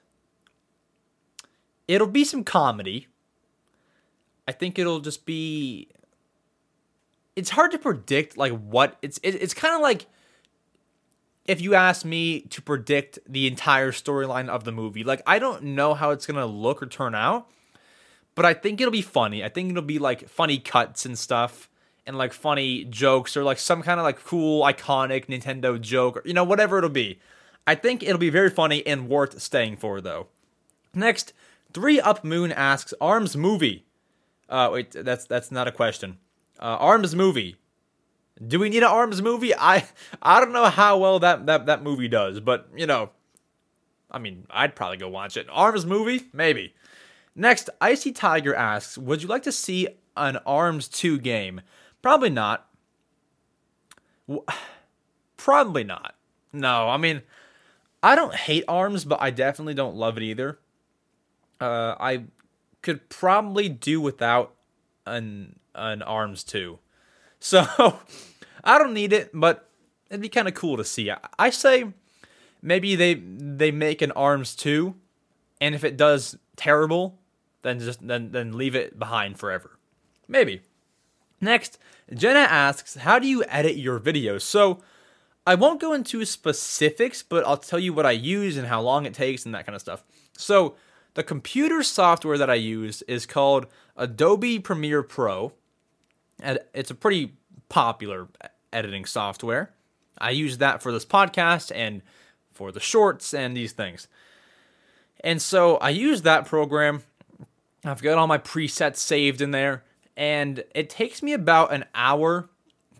It'll be some comedy. I think it'll just be. It's hard to predict like what it's. It, it's kind of like if you ask me to predict the entire storyline of the movie. Like I don't know how it's gonna look or turn out, but I think it'll be funny. I think it'll be like funny cuts and stuff, and like funny jokes or like some kind of like cool iconic Nintendo joke or you know whatever it'll be. I think it'll be very funny and worth staying for though. Next, three up moon asks Arms movie. Uh, wait, that's that's not a question. Uh, Arms movie. Do we need an Arms movie? I I don't know how well that that that movie does, but you know, I mean, I'd probably go watch it. Arms movie, maybe. Next, Icy Tiger asks, "Would you like to see an Arms 2 game?" Probably not. Probably not. No, I mean, I don't hate Arms, but I definitely don't love it either. Uh, I could probably do without an an Arms 2. So I don't need it, but it'd be kind of cool to see. I, I say maybe they they make an Arms 2 and if it does terrible, then just then then leave it behind forever. Maybe. Next, Jenna asks, "How do you edit your videos?" So, I won't go into specifics, but I'll tell you what I use and how long it takes and that kind of stuff. So, the computer software that I use is called Adobe Premiere Pro. It's a pretty popular editing software. I use that for this podcast and for the shorts and these things. And so I use that program. I've got all my presets saved in there, and it takes me about an hour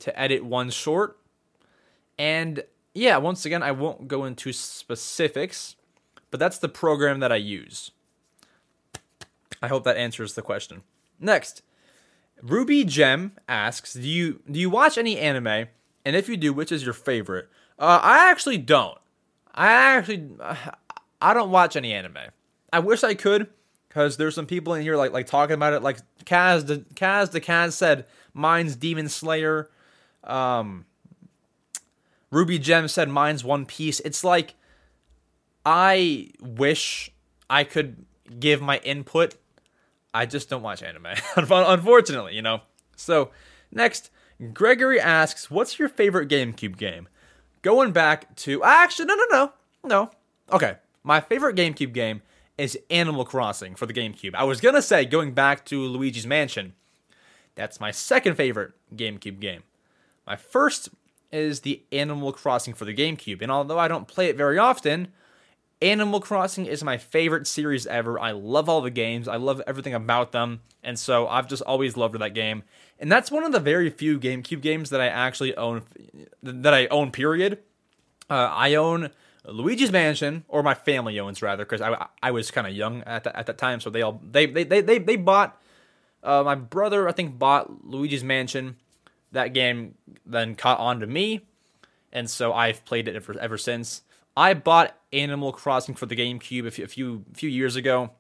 to edit one short. And yeah, once again, I won't go into specifics, but that's the program that I use. I hope that answers the question. Next, Ruby Gem asks, "Do you do you watch any anime? And if you do, which is your favorite?" Uh, I actually don't. I actually I don't watch any anime. I wish I could, because there's some people in here like like talking about it. Like Kaz, the Kaz, the Kaz said, "Mine's Demon Slayer." Um, Ruby Gem said, "Mine's One Piece." It's like I wish I could give my input I just don't watch anime, unfortunately, you know. So, next, Gregory asks, "What's your favorite GameCube game?" Going back to actually, no, no, no, no. Okay, my favorite GameCube game is Animal Crossing for the GameCube. I was gonna say going back to Luigi's Mansion. That's my second favorite GameCube game. My first is the Animal Crossing for the GameCube, and although I don't play it very often, Animal Crossing is my favorite series ever. I love all the games. I love everything about them. And so I've just always loved that game. And that's one of the very few GameCube games that I actually own that I own period. Uh, I own Luigi's Mansion or my family owns rather because I, I was kind of young at, the, at that time so they all they they they they, they bought uh, my brother I think bought Luigi's Mansion. That game then caught on to me and so I've played it ever, ever since. I bought Animal Crossing for the GameCube a few a few, few years ago.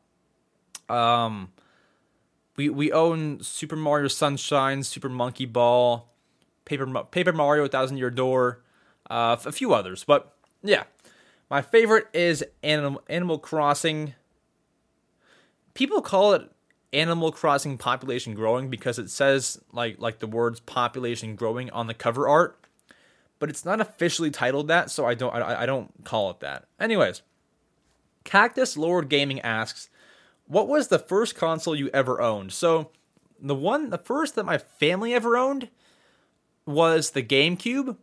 Um, we we own Super Mario Sunshine, Super Monkey Ball, Paper Paper Mario Thousand Year Door, uh, a few others. But yeah, my favorite is Animal Animal Crossing. People call it Animal Crossing population growing because it says like like the words population growing on the cover art but it's not officially titled that, so I don't I, I don't call it that. Anyways, Cactus Lord Gaming asks, "What was the first console you ever owned?" So, the one the first that my family ever owned was the GameCube,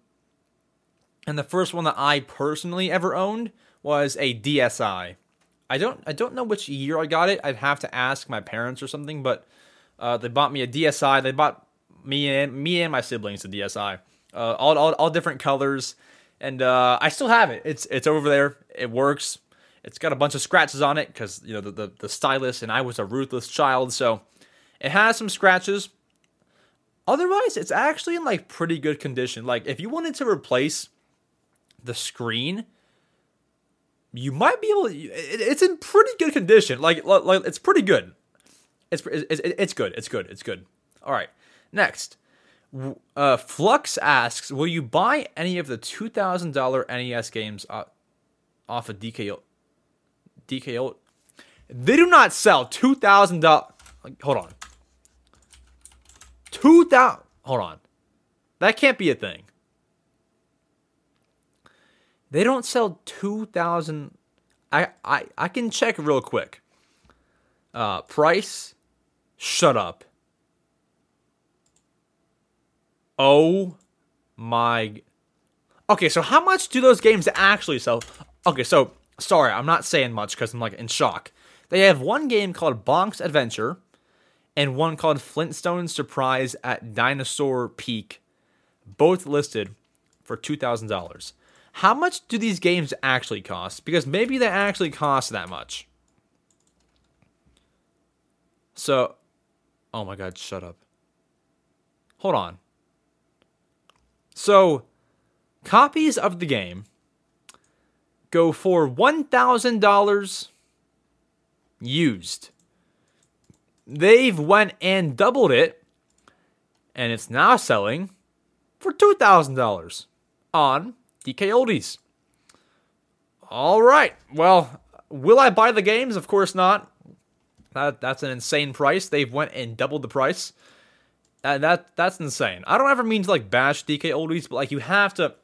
and the first one that I personally ever owned was a DSi. I don't I don't know which year I got it. I'd have to ask my parents or something, but uh, they bought me a DSi. They bought me and me and my siblings a DSi uh, all, all all different colors, and uh, I still have it. It's it's over there. It works. It's got a bunch of scratches on it because you know the, the the stylus and I was a ruthless child, so it has some scratches. Otherwise, it's actually in like pretty good condition. Like if you wanted to replace the screen, you might be able. To, it, it's in pretty good condition. Like like it's pretty good. It's it's it's good. It's good. It's good. All right. Next, uh, Flux asks, "Will you buy any of the two thousand dollar NES games uh, off of DKO?" DKO. They do not sell two thousand dollars. Hold on. Two thousand. Hold on. That can't be a thing. They don't sell two thousand. I I I can check real quick. Uh, price. Shut up. Oh my. Okay, so how much do those games actually sell? Okay, so sorry, I'm not saying much because I'm like in shock. They have one game called Bonk's Adventure and one called Flintstone Surprise at Dinosaur Peak, both listed for $2,000. How much do these games actually cost? Because maybe they actually cost that much. So, oh my god, shut up. Hold on. So, copies of the game go for $1,000 used. They've went and doubled it and it's now selling for $2,000 on DKOldies. All right. Well, will I buy the games? Of course not. That that's an insane price. They've went and doubled the price. And that that's insane. I don't ever mean to like bash DKOldies, but like you have to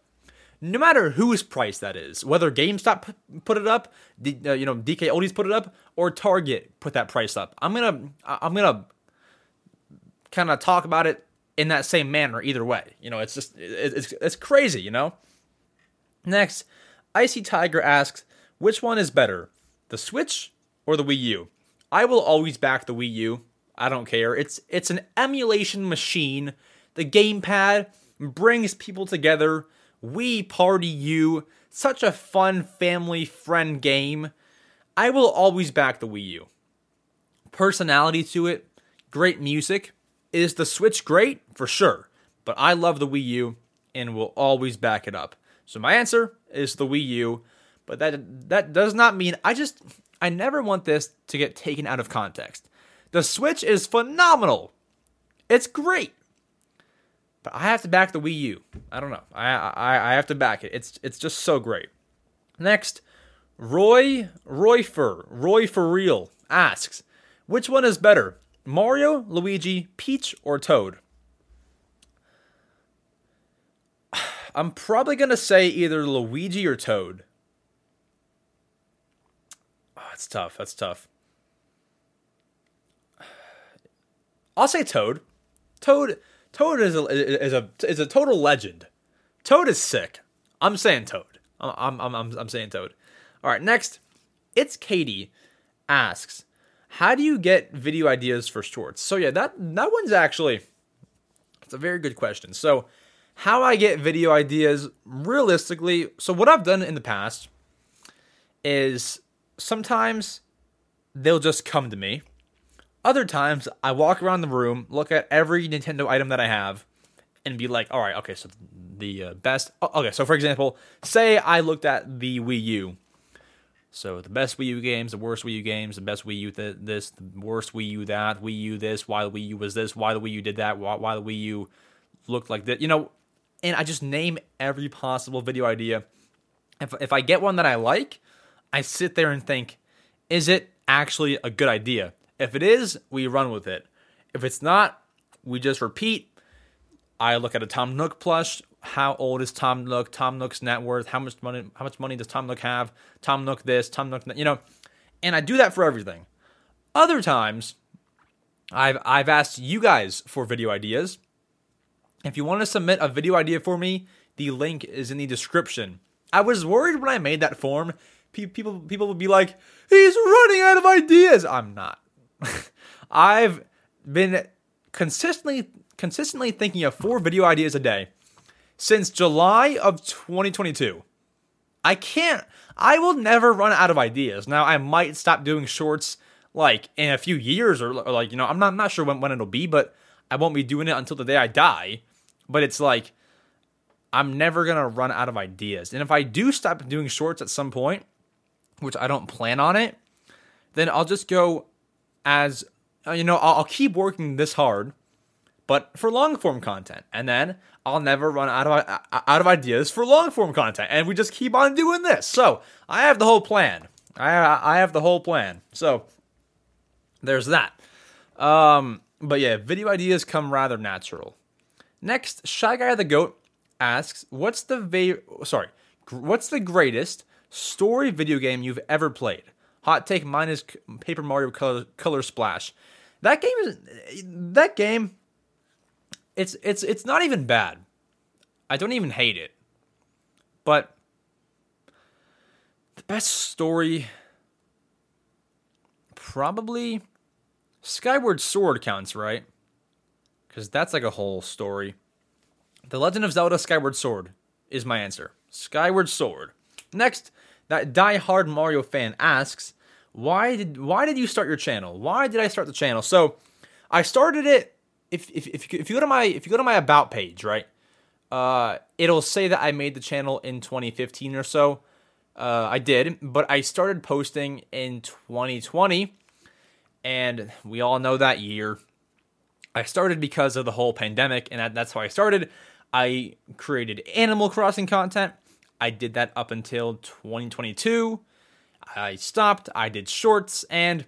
no matter whose price that is, whether GameStop put it up, uh, you know, DKOldies put it up, or Target put that price up. I'm gonna, I'm gonna kind of talk about it in that same manner either way. You know, it's just, it's, it's crazy, you know? Next, Icy Tiger asks, which one is better, the Switch or the Wii U? I will always back the Wii U. I don't care. It's it's an emulation machine. The gamepad brings people together Wii Party U. such a fun family friend game. I will always back the Wii U. Personality to it, great music. Is the Switch great? For sure. But I love the Wii U and will always back it up. So my answer is the Wii U, but that that does not mean I just I never want this to get taken out of context. The Switch is phenomenal. It's great. But I have to back the Wii U. I don't know. I I, I have to back it. It's it's just so great. Next, Roy Royfer Roy for real asks, which one is better, Mario, Luigi, Peach, or Toad? I'm probably gonna say either Luigi or Toad. Oh, that's tough. That's tough. I'll say Toad. Toad Toad is a is a is a total legend. Toad is sick. I'm saying Toad. I'm I'm I'm, I'm saying Toad. All right, next, it's Katie asks, "How do you get video ideas for shorts?" So yeah, that that one's actually it's a very good question. So, how I get video ideas realistically, so what I've done in the past is sometimes they'll just come to me other times, I walk around the room, look at every Nintendo item that I have, and be like, all right, okay, so the uh, best. Okay, so for example, say I looked at the Wii U. So the best Wii U games, the worst Wii U games, the best Wii U th- this, the worst Wii U that, Wii U this, why the Wii U was this, why the Wii U did that, why, why the Wii U looked like that, you know, and I just name every possible video idea. If if I get one that I like, I sit there and think, is it actually a good idea? If it is, we run with it. If it's not, we just repeat. I look at a Tom Nook plush. How old is Tom Nook? Tom Nook's net worth. How much money? How much money does Tom Nook have? Tom Nook this. Tom Nook. That, you know, and I do that for everything. Other times, I've I've asked you guys for video ideas. If you want to submit a video idea for me, the link is in the description. I was worried when I made that form. People people would be like, "He's running out of ideas." I'm not. I've been consistently consistently thinking of four video ideas a day since July of 2022. I can't, I will never run out of ideas. Now, I might stop doing shorts like in a few years or, or like, you know, I'm not, I'm not sure when, when it'll be, but I won't be doing it until the day I die. But it's like, I'm never to run out of ideas. And if I do stop doing shorts at some point, which I don't plan on it, then I'll just go as, uh, you know, I'll, I'll keep working this hard, but for long form content. And then I'll never run out of out of ideas for long form content, and we just keep on doing this. So I have the whole plan. I I have the whole plan. So there's that. Um, but yeah, video ideas come rather natural. Next, Shy Guy the Goat asks, "What's the va- sorry, what's the greatest story video game you've ever played?" Hot take: minus Paper Mario Color, Color Splash. That game is that game. It's it's it's not even bad. I don't even hate it. But the best story probably Skyward Sword counts, right? Cuz that's like a whole story. The Legend of Zelda Skyward Sword is my answer. Skyward Sword. Next, that die-hard Mario fan asks, "Why did why did you start your channel? Why did I start the channel?" So, I started it if if if you, if you go to my if you go to my about page, right? Uh, it'll say that I made the channel in 2015 or so. Uh, I did, but I started posting in 2020, and we all know that year. I started because of the whole pandemic, and that's how I started. I created Animal Crossing content. I did that up until 2022. I stopped. I did shorts, and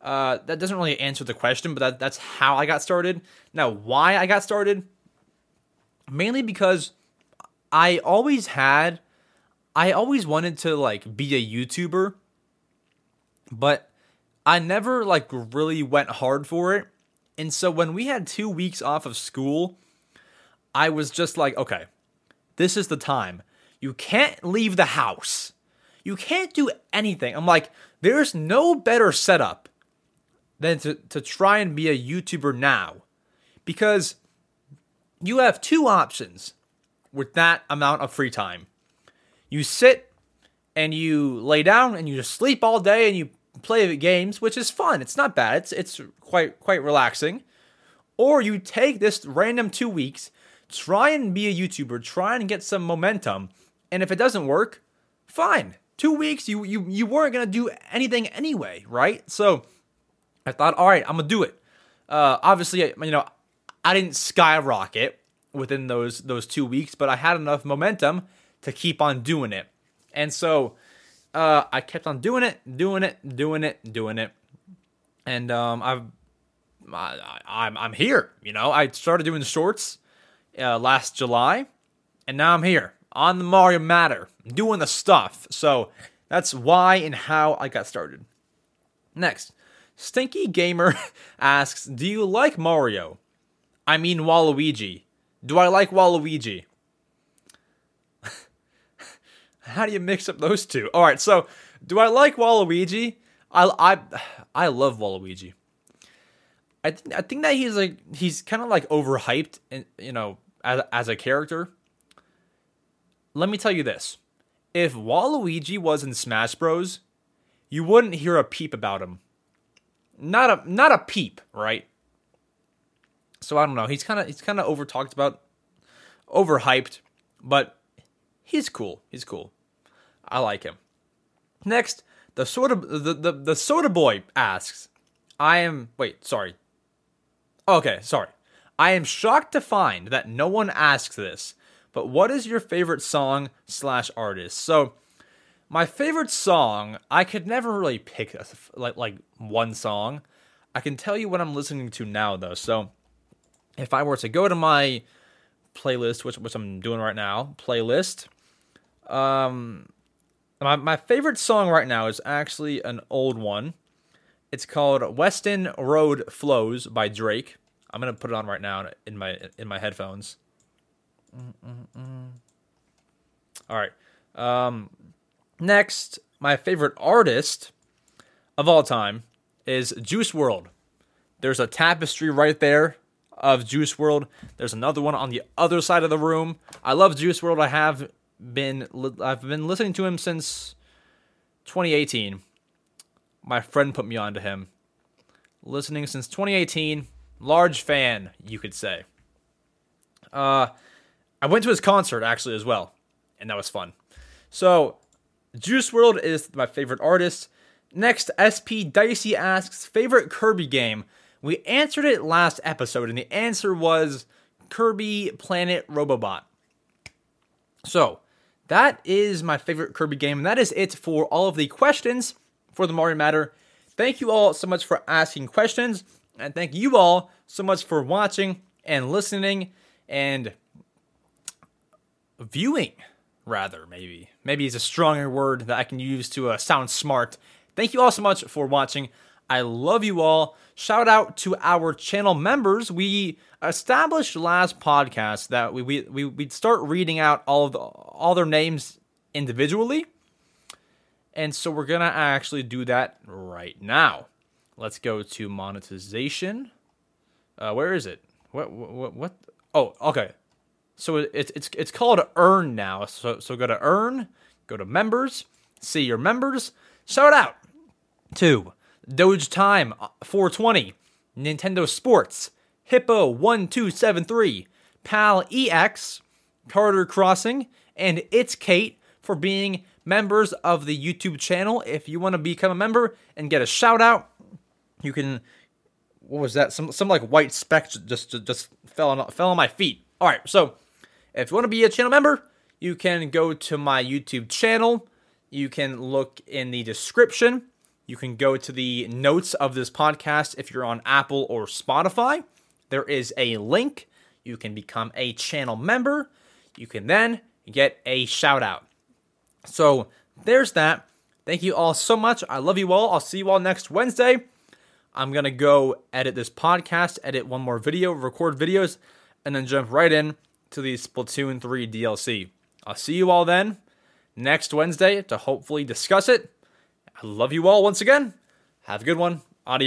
uh, that doesn't really answer the question, but that, that's how I got started. Now, why I got started? Mainly because I always had, I always wanted to like be a YouTuber, but I never like really went hard for it. And so when we had two weeks off of school, I was just like, okay, this is the time. You can't leave the house. You can't do anything. I'm like, there's no better setup than to, to try and be a YouTuber now. Because you have two options with that amount of free time. You sit and you lay down and you just sleep all day and you play games, which is fun. It's not bad. It's it's quite quite relaxing. Or you take this random 2 weeks, try and be a YouTuber, try and get some momentum, and if it doesn't work, fine. 2 weeks you you you weren't to do anything anyway, right? So I thought, "All right, I'm to do it." Uh obviously, you know, I didn't skyrocket within those those two weeks, but I had enough momentum to keep on doing it. And so uh, I kept on doing it, doing it, doing it, doing it, and um, I've I, I'm I'm here. You know, I started doing shorts uh, last July, and now I'm here on the Mario Matter doing the stuff. So that's why and how I got started. Next, Stinky Gamer asks, "Do you like Mario?" I mean Waluigi. Do I like Waluigi? How do you mix up those two? All right, so do I like Waluigi? I I I love Waluigi. I think I think that he's like he's kind of like overhyped, and you know, as as a character. Let me tell you this: if Waluigi was in Smash Bros, you wouldn't hear a peep about him. Not a not a peep, right? So I don't know. He's kind of he's kind of over talked about, overhyped, but he's cool. He's cool. I like him. Next, the soda the, the, the soda boy asks, I am wait, sorry. Okay, sorry. I am shocked to find that no one asks this, but what is your favorite song slash artist? So my favorite song, I could never really pick a, like like one song. I can tell you what I'm listening to now though. So if I were to go to my playlist, which which I'm doing right now, playlist, um, my my favorite song right now is actually an old one. It's called Weston Road Flows by Drake. I'm gonna put it on right now in my in my headphones. Mm-mm-mm. All right. Um, next, my favorite artist of all time is Juice WRLD. There's a tapestry right there of Juice WRLD. There's another one on the other side of the room. I love Juice WRLD. I have been I've been listening to him since 2018. My friend put me onto him. Listening since 2018. Large fan, you could say. Uh, I went to his concert actually as well, and that was fun. So, Juice WRLD is my favorite artist. Next, SP Dicey asks favorite Kirby game. We answered it last episode, and the answer was Kirby Planet Robobot. So, that is my favorite Kirby game, and that is it for all of the questions for the Mario Matter. Thank you all so much for asking questions, and thank you all so much for watching and listening and viewing, rather, maybe. Maybe is a stronger word that I can use to uh, sound smart. Thank you all so much for watching. I love you all. Shout out to our channel members. We established last podcast that we we we would start reading out all of the, all their names individually. And so we're going to actually do that right now. Let's go to monetization. Uh, where is it? What, what, what? Oh, okay. So it's it's it's called Earn now. So so go to Earn, go to Members, see your members. Shout out to Doge Time uh, 420, Nintendo Sports, Hippo 1273, Pal EX, Carter Crossing, and It's Kate for being members of the YouTube channel. If you want to become a member and get a shout out, you can what was that? Some some like white speck just just, just fell on fell on my feet. All right, so if you want to be a channel member, you can go to my YouTube channel. You can look in the description. You can go to the notes of this podcast if you're on Apple or Spotify. There is a link. You can become a channel member. You can then get a shout out. So there's that. Thank you all so much. I love you all. I'll see you all next Wednesday. I'm going to go edit this podcast, edit one more video, record videos, and then jump right in to the Splatoon 3 DLC. I'll see you all then next Wednesday to hopefully discuss it. I love you all once again. Have a good one. Adios.